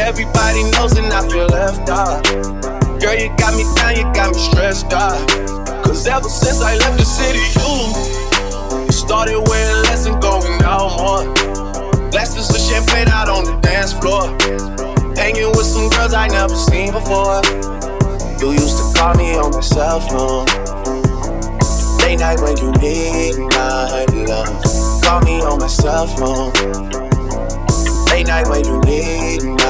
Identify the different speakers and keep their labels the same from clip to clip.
Speaker 1: Everybody knows and I feel left out. Girl, you got me down, you got me stressed out. Cause ever since I left the city, you started wearing less and going out more. Glasses of champagne out on the dance floor. Hanging with some girls I never seen before. You used to call me on my cell phone. Late night when you need my love. Call me on my cell phone. Late night when you need my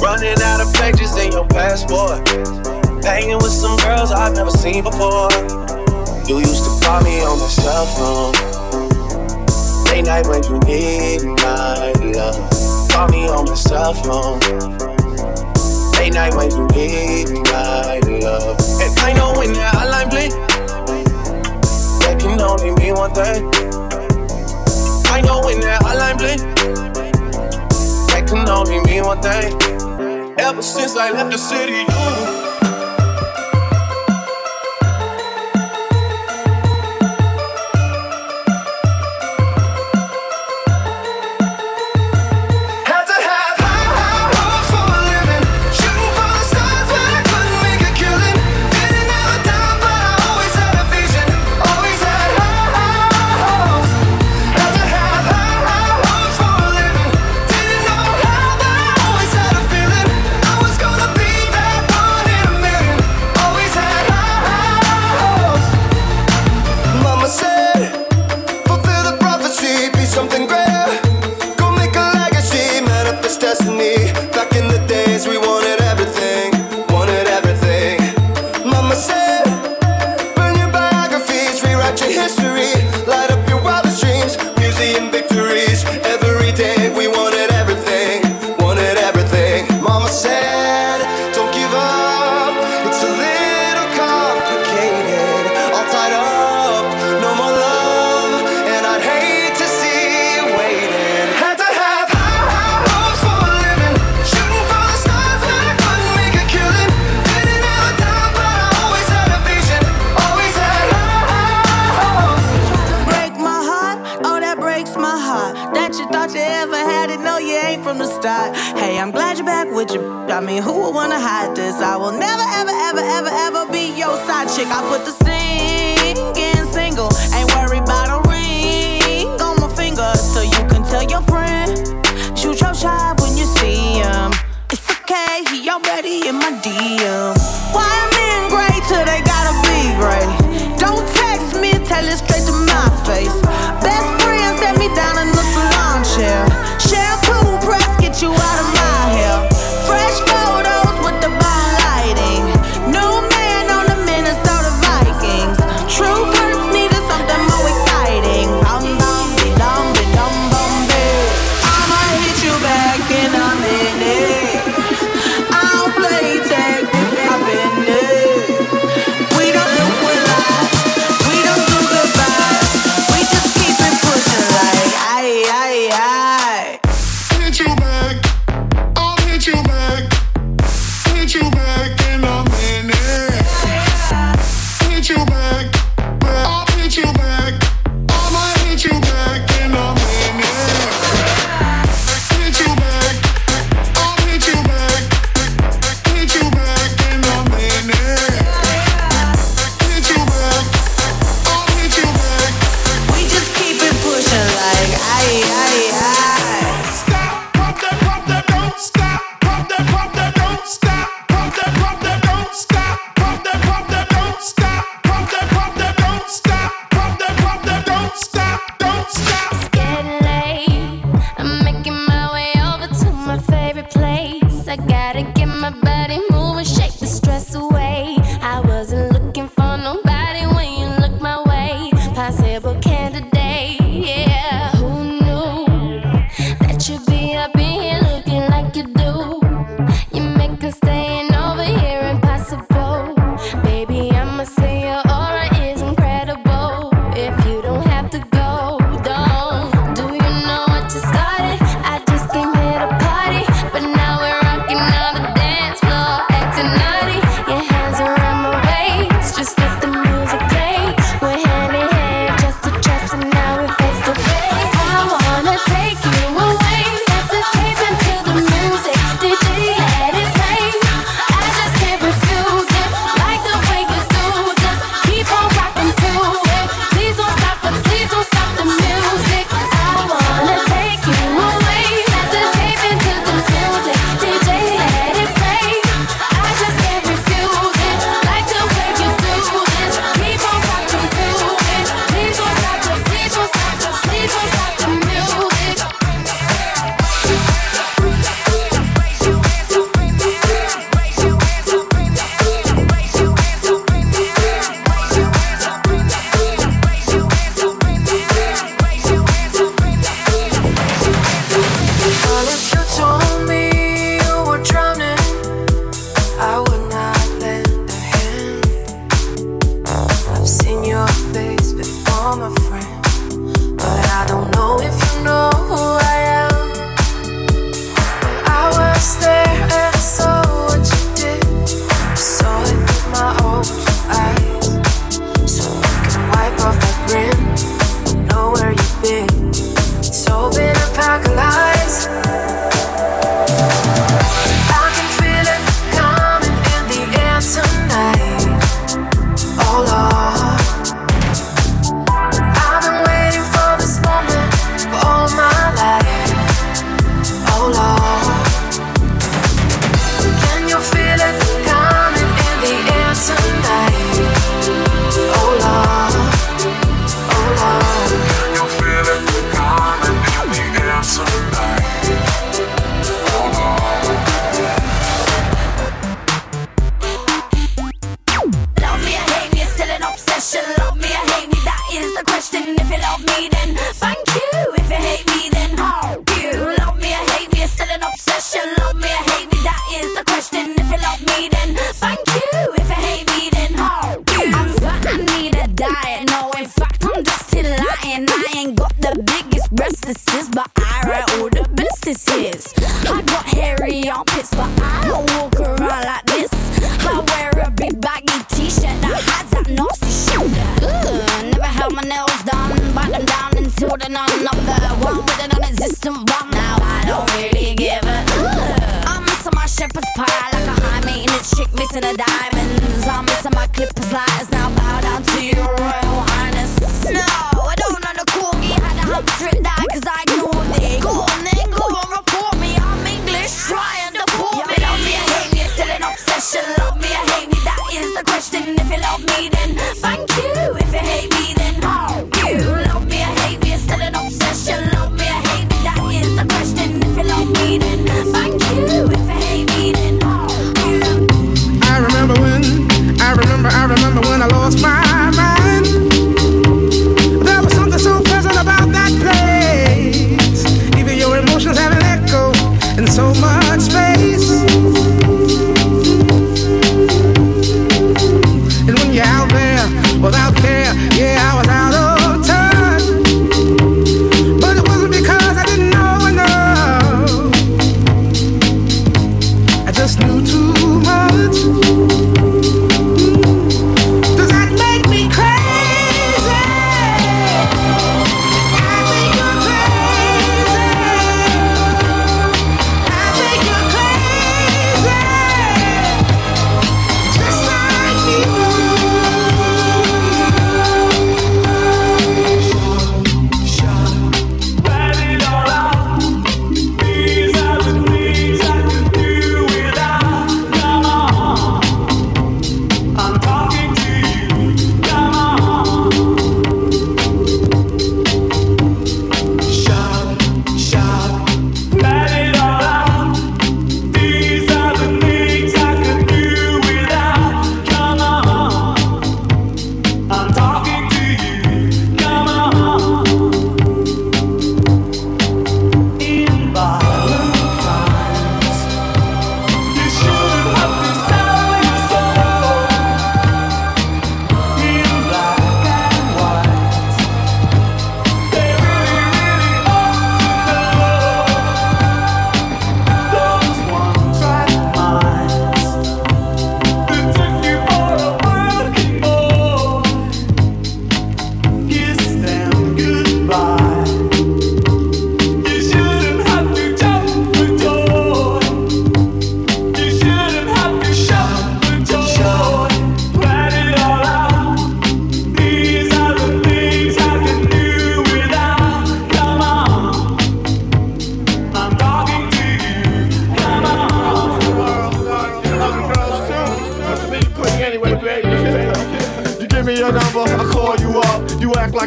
Speaker 1: Running out of pages in your passport. Hanging with some girls I've never seen before. You used to call me on my cell phone. Late night when you need my love. Call me on my cell phone. Late night when you need my love. And I know when that hotline bling that can only mean one thing. I know when that hotline bling, that can only mean one thing. Ever since I left the city, you.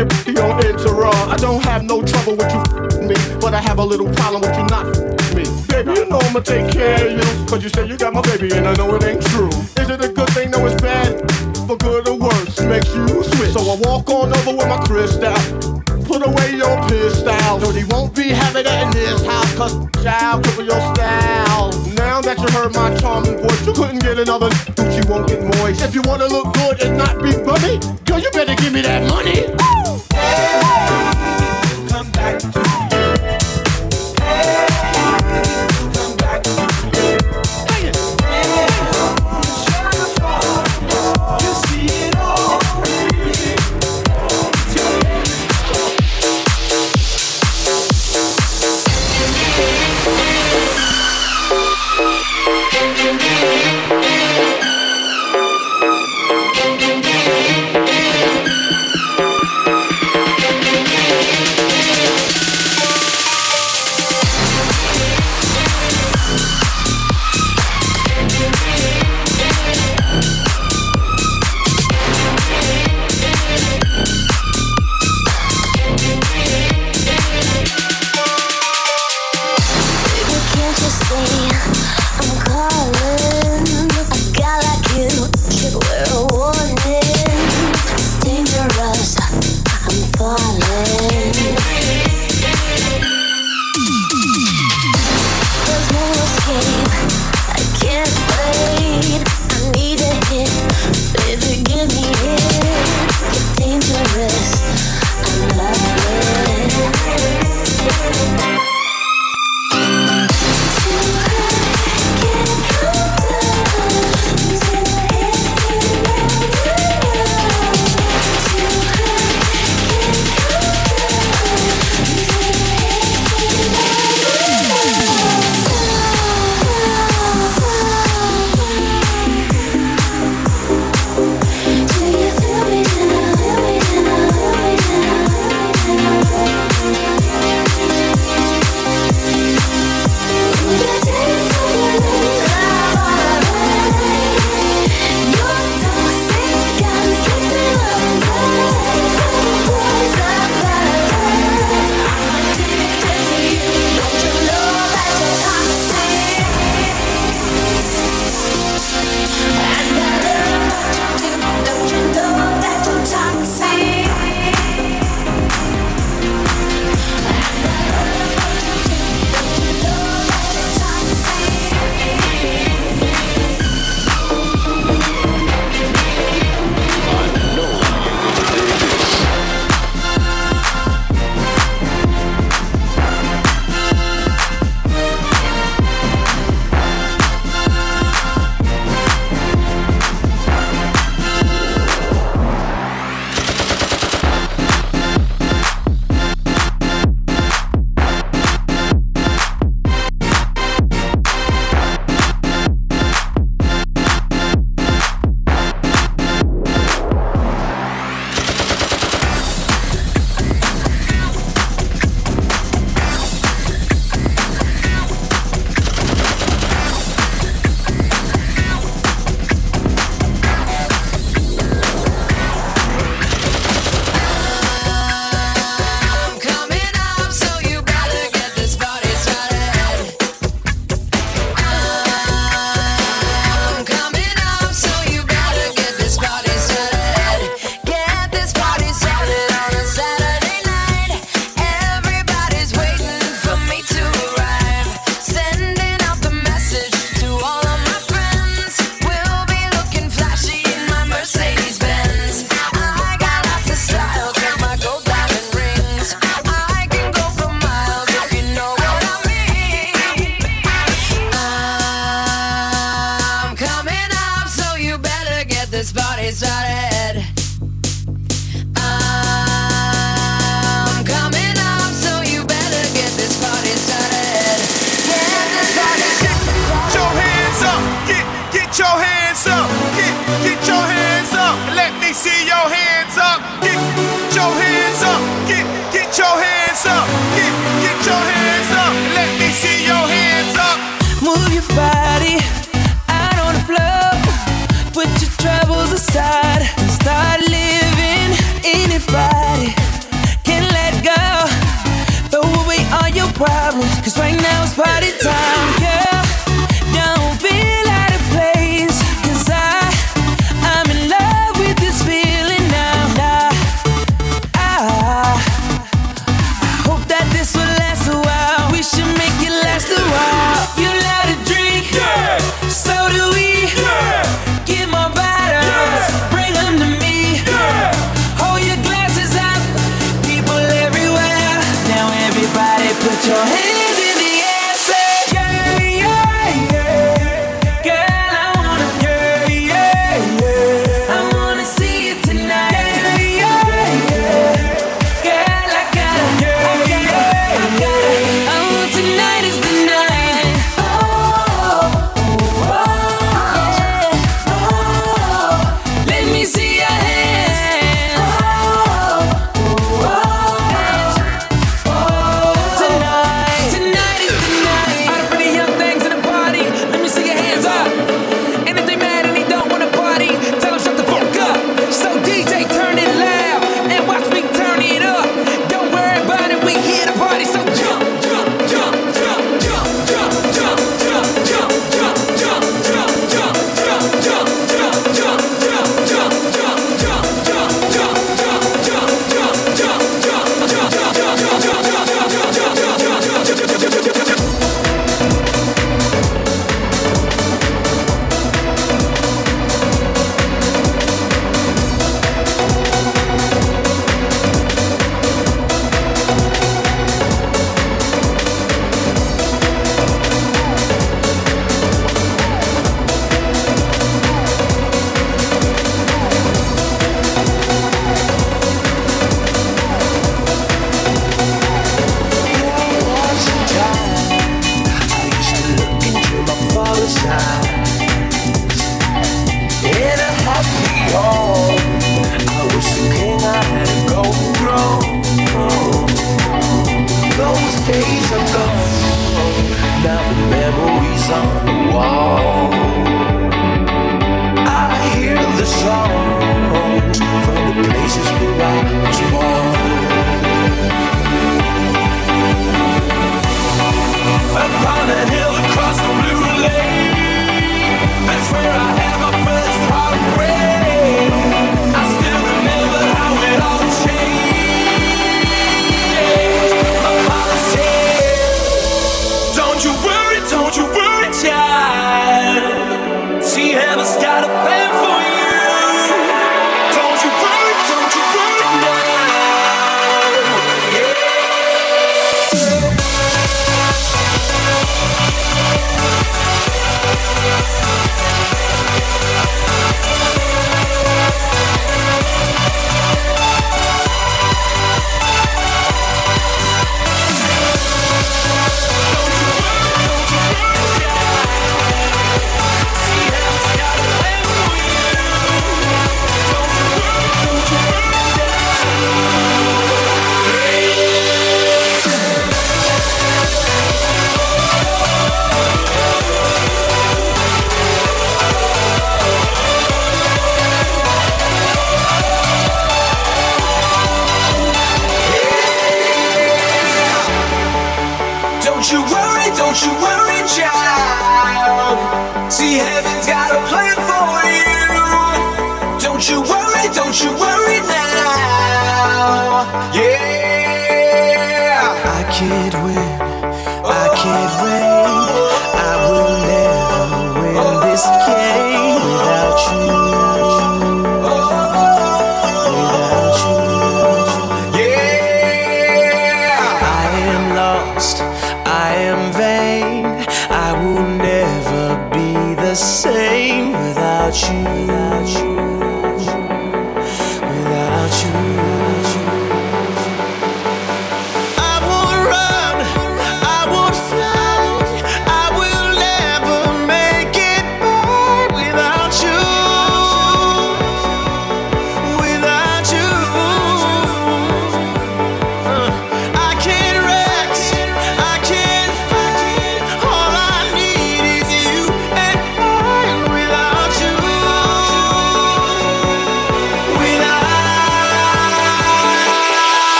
Speaker 2: Up. You act like you don't interrupt. I don't have no trouble with you me, but I have a little problem with you not me. Baby, you know I'ma take care of you. Cause you say you got my baby and I know it ain't true. Is it a good thing? No, it's bad. For good or worse, makes you switch. So I walk on over with my crystal. Put away your pistol. They won't be having it in this house. Cause child, cripple your style. Now that you heard my charming voice, you couldn't get another Gucci won't get moist. If you wanna look good and not be bummy, girl, you better give me that money.
Speaker 3: Hey, Come
Speaker 4: back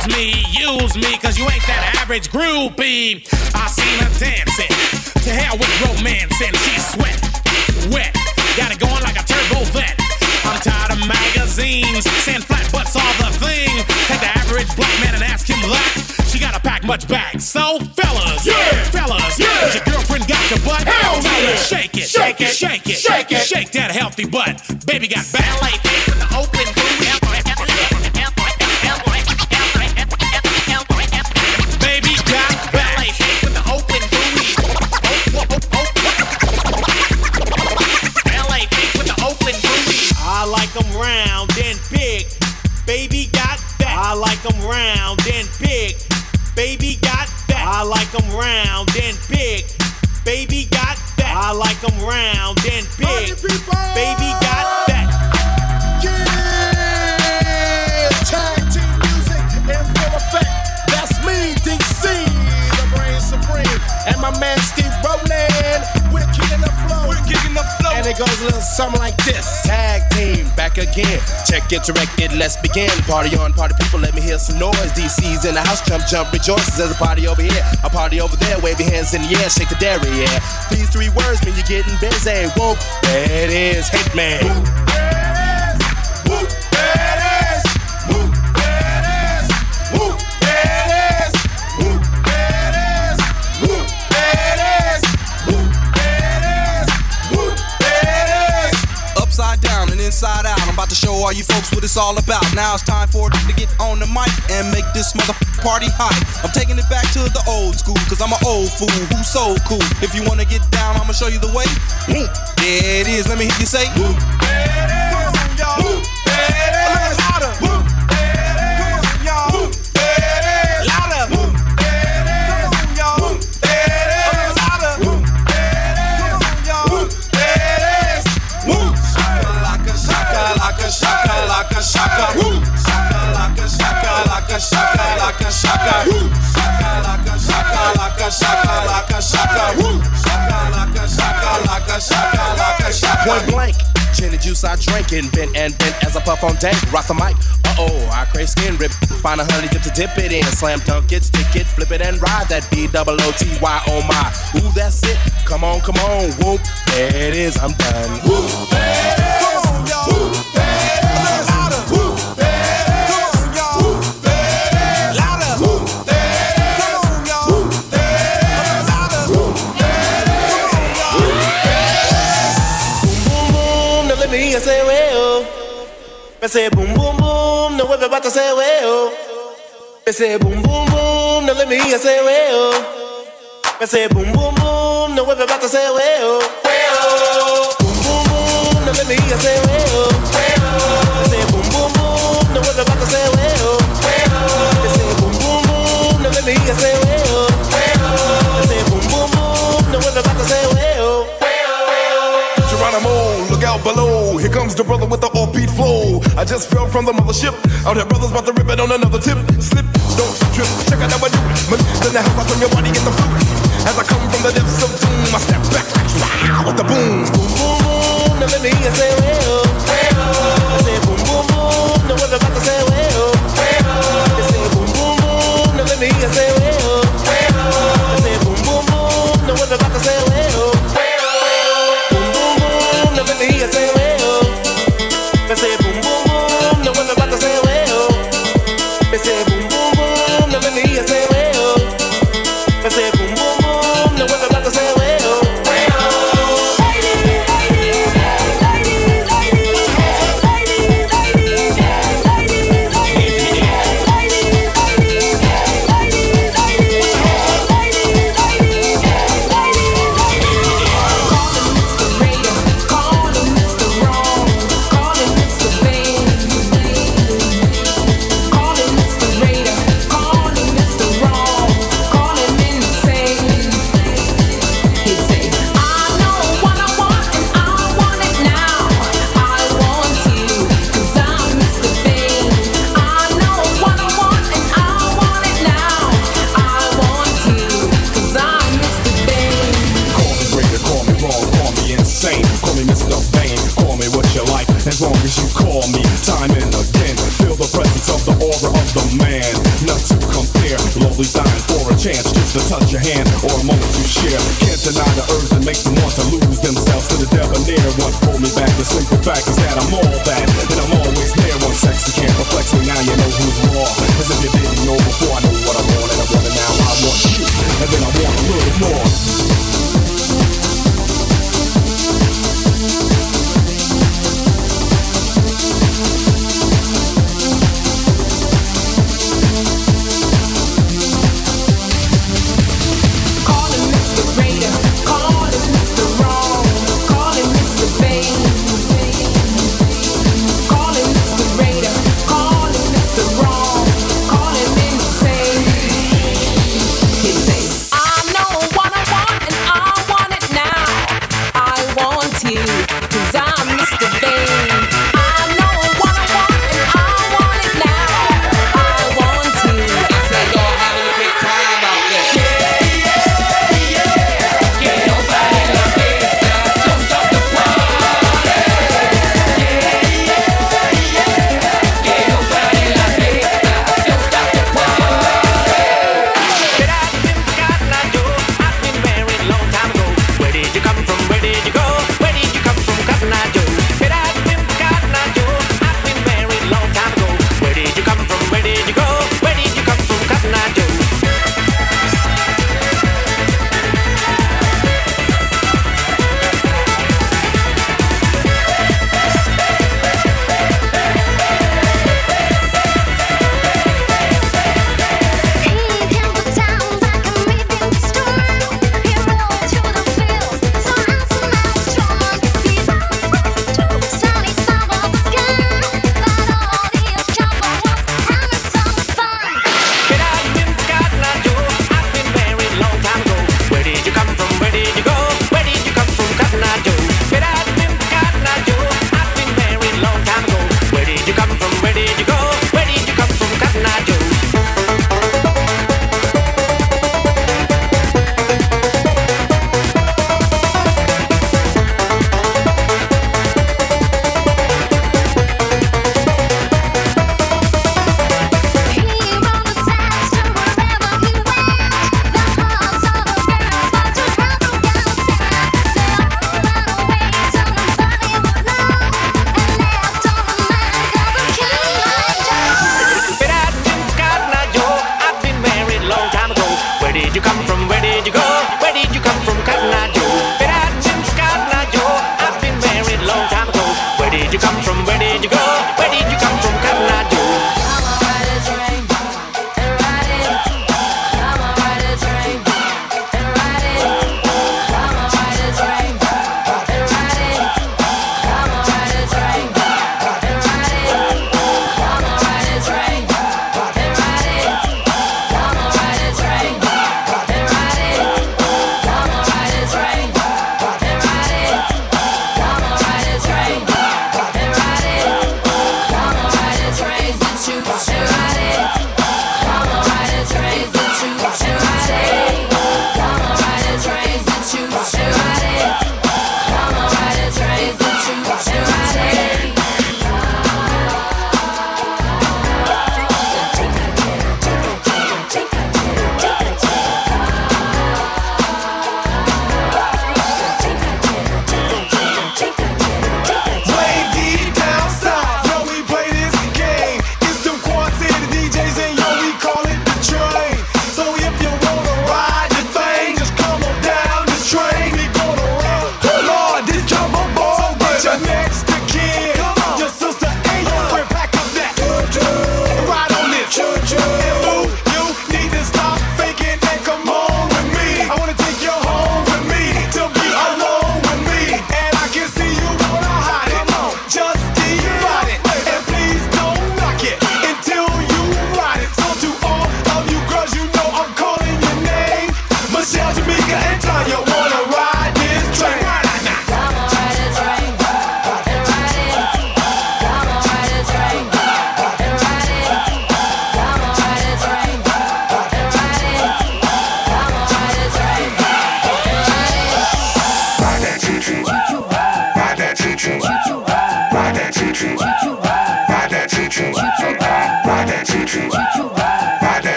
Speaker 5: Use me, use me, cause you ain't that average groupie. I seen her dancing. To hell with romance, and she's sweat, wet. Got it going like a turbo vet. I'm tired of magazines, saying flat butts all the thing. Take the average black man and ask him that. She gotta pack much back. So, fellas,
Speaker 6: Yeah.
Speaker 5: fellas,
Speaker 6: Yeah.
Speaker 5: has your girlfriend got your butt?
Speaker 6: Hell
Speaker 5: Tell her
Speaker 6: yeah.
Speaker 5: shake it,
Speaker 6: Shake it.
Speaker 5: shake it,
Speaker 6: Shake it.
Speaker 5: shake that healthy butt. Baby got ballet Baby got
Speaker 1: back. I like 'em round and big. Baby got back. I like 'em round and big. Baby got back. I like 'em round and big. Baby got back.
Speaker 6: Yeah, tag team music in full effect. That's me, DC, the brain supreme, and my man Steve Roll'n. We're kicking the flow. The flow. And it goes a little something like this. Tag team back again. Check it, direct it, let's begin. Party on, party people, let me hear some noise. DC's in the house, jump, jump, rejoices. There's a party over here, a party over there. Wave your hands in the air, shake the dairy, yeah. These three words mean you're getting busy. Whoop, it is, Hitman.
Speaker 7: Upside down and inside out. I'm about to show all you folks what it's all about. Now it's time for it to get on the mic and make this mother party hot. I'm taking it back to the old school, cause I'm an old fool who's so cool. If you wanna get down, I'ma show you the way. There it is, let me hear you say.
Speaker 6: Point blank, gin and juice I drinking, bent and bent as I puff on dank. Rock the mic, uh oh, I crave skin rip. Find a honey dip to dip it in, slam dunk it, stick it, flip it and ride that B double O T Y oh my. Ooh, that's it. Come on, come on, whoop. There it is, I'm done.
Speaker 1: boom, I say boom boom boom, now everybody say well. I say boom boom boom, now let me hear say well. I say boom boom boom, now everybody say well. Well, boom boom boom, now let me hear say well. I say boom boom boom, now everybody say well. I say boom boom boom, now let me hear say well. I say boom boom boom, now everybody say well.
Speaker 8: Geronimo, look out below. Here comes the brother with the offbeat flow. I just fell from the mothership. Out here, brothers about to rip it on another tip. Slip, don't trip. Check out how I do it. Man, then the house, I turn your body get the fluid. As I come from the depths of doom, I step back wow, with the
Speaker 1: boom. boom boom boom, now let me hear say well. I say boom boom boom, now everybody say well. I say boom boom boom, now let me hear say well. I say boom boom boom, now everybody say well.
Speaker 9: Boom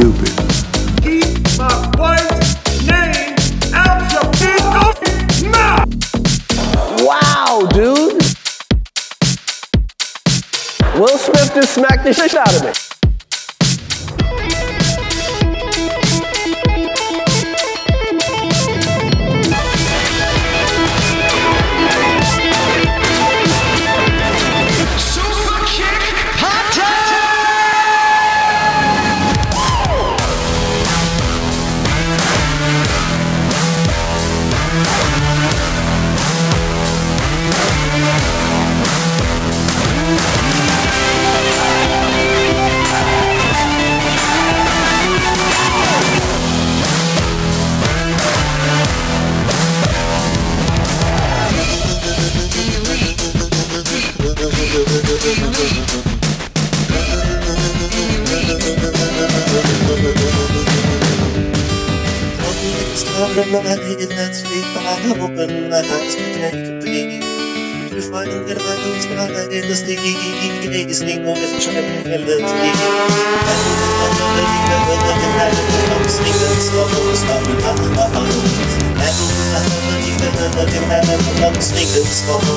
Speaker 10: stupid.
Speaker 11: Keep my wife's name out your big mouth.
Speaker 12: Wow, dude. Will Smith just smacked the shit out of me.
Speaker 13: Sleep on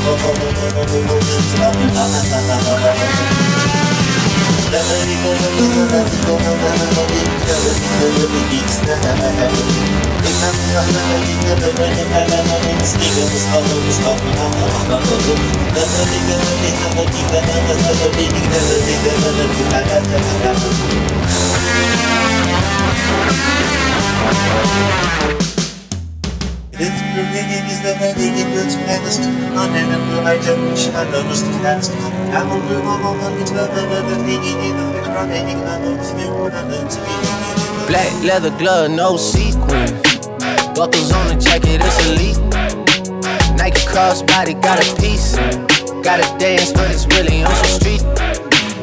Speaker 14: Black leather glove, no sequin. Buckles on the jacket, it's elite. Nike crossbody got a piece. Gotta dance, but it's really on some street.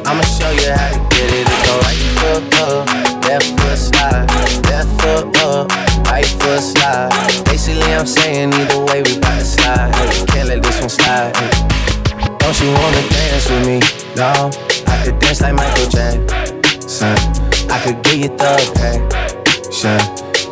Speaker 14: I'ma show you how to get it. It go right foot up, left foot slide, left foot up, right foot slide. Basically, I'm saying either way we bout to slide. Hey, can't let this one slide. Don't you wanna dance with me? No, I could dance like Michael Jackson. I could give you thug passion.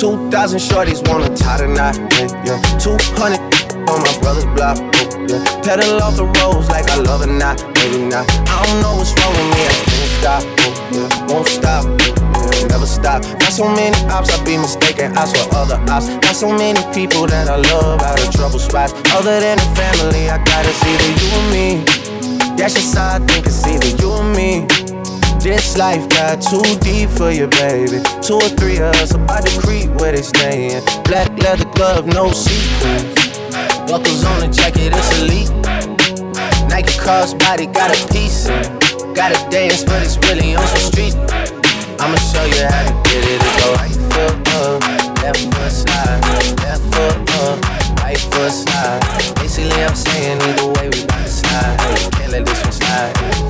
Speaker 14: 2,000 shorties wanna tie the knot, yeah, yeah. 200 on my brother's block, yeah. Pedal off the roads like I love it, not, maybe not. I don't know what's wrong with me, I can't stop, yeah. Won't stop, yeah. never stop. Got so many ops, I be mistaken ops for other ops. Got so many people that I love out of trouble spots. Other than the family, I gotta see the you and me. That's just how I think it's either you and me. This life got too deep for you, baby. Two or three of us about to creep where they stayin'. Black leather glove, no sequins. Buckles on the jacket, it's elite. Nike crossbody got a piece in. Gotta dance, but it's really on some street. I'ma show you how to get it. It go right foot up, left foot slide, left foot up, right foot slide. Basically, I'm saying either way we bout to slide. Can't let this one slide.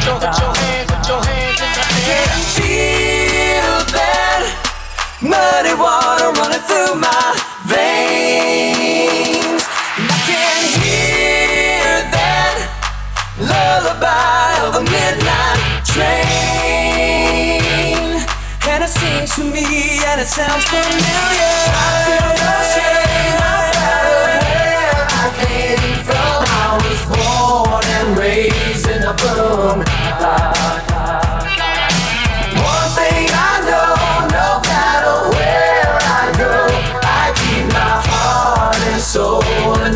Speaker 11: Put your, put your hands, put your hands in the air.
Speaker 2: Can feel that muddy water running through my veins. I can hear that lullaby of a midnight train. Hennessy
Speaker 15: things for me and it sounds familiar. I feel no shame, no matter where I came from. I was born and raised in. One thing I know, no matter where I go, I keep my heart and soul in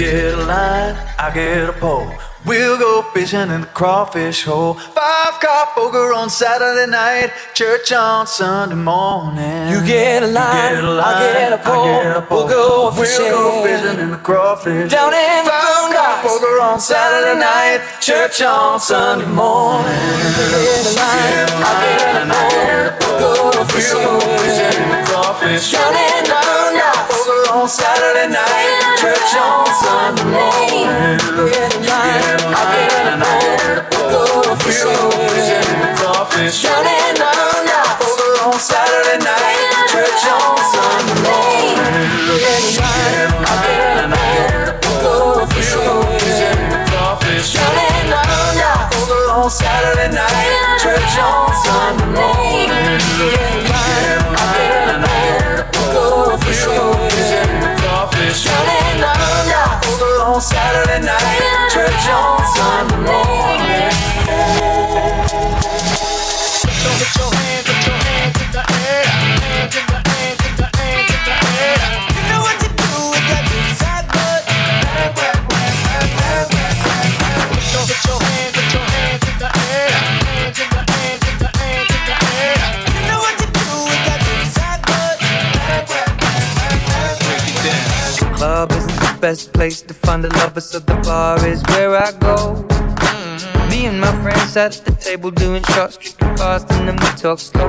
Speaker 16: get a line, I get a pole. We'll go fishing in the crawfish hole. Five car poker on Saturday night, church on Sunday morning.
Speaker 15: You get a line, I get a pole. We'll go fishing.
Speaker 16: We'll go fishing in the crawfish
Speaker 15: Down in the
Speaker 16: Five car poker on Saturday night, church on Sunday morning.
Speaker 15: You get a line, I get a pole. We'll go fishing.
Speaker 16: We'll go fishing in the crawfish
Speaker 15: Down in the
Speaker 16: poker on Saturday night, church on Sunday morning.
Speaker 15: Get a line, I get a go fishing.
Speaker 16: Crawfish
Speaker 15: Down in the
Speaker 16: poker on Saturday night, church on Sunday morning.
Speaker 15: I get
Speaker 16: on Saturday Saturday night, church on Sunday morning.
Speaker 2: Best place to find a lover, so the bar is where I go. Mm-hmm. Me and my friends at the table doing shots, drinking fast, and then we talk slow.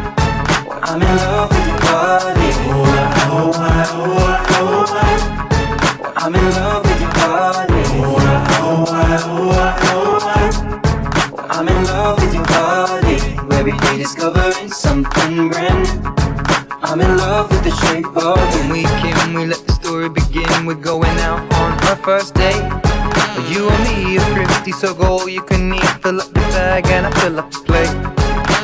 Speaker 2: I'm in love with your body. Oh, oh, oh, oh. I'm in love with your body. Oh, oh, oh, oh. I'm in love with your body. Every day discovering something brand new. I'm in love with the shape of When we came, we let the story begin. We're going out on our first date. You and me are thrifty, so go all you can eat. Fill up the bag and I fill up the plate.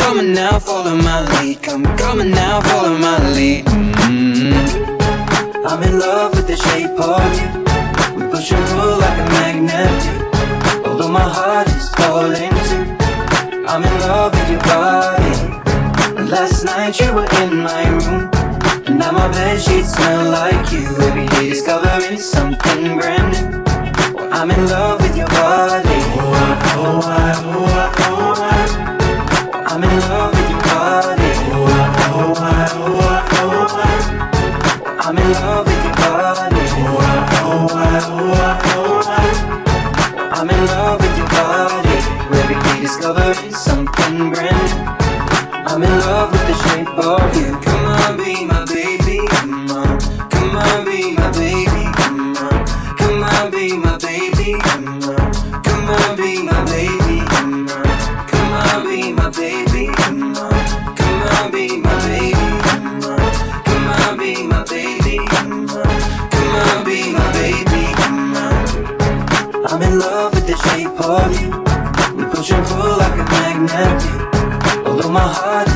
Speaker 2: Come now, follow my lead. Come on now, follow my lead. Mm-hmm. I'm in love with the shape of you. We push and pull like a magnet do. Although my heart is falling too. I'm in love with your body. Last night you were in my room. And now my bed sheets smell like you. Every day discovering something brand new. I'm in love with your body. Oh, I, oh, I, oh, I, oh, I. I'm in love with your body. Oh, I, oh, I, oh, I, oh. I'm in love with your body. Oh, I, oh, I, oh, I, oh, I. I'm in love with your body. Every day discovering something brand new. I'm in love with the shape of you. Heart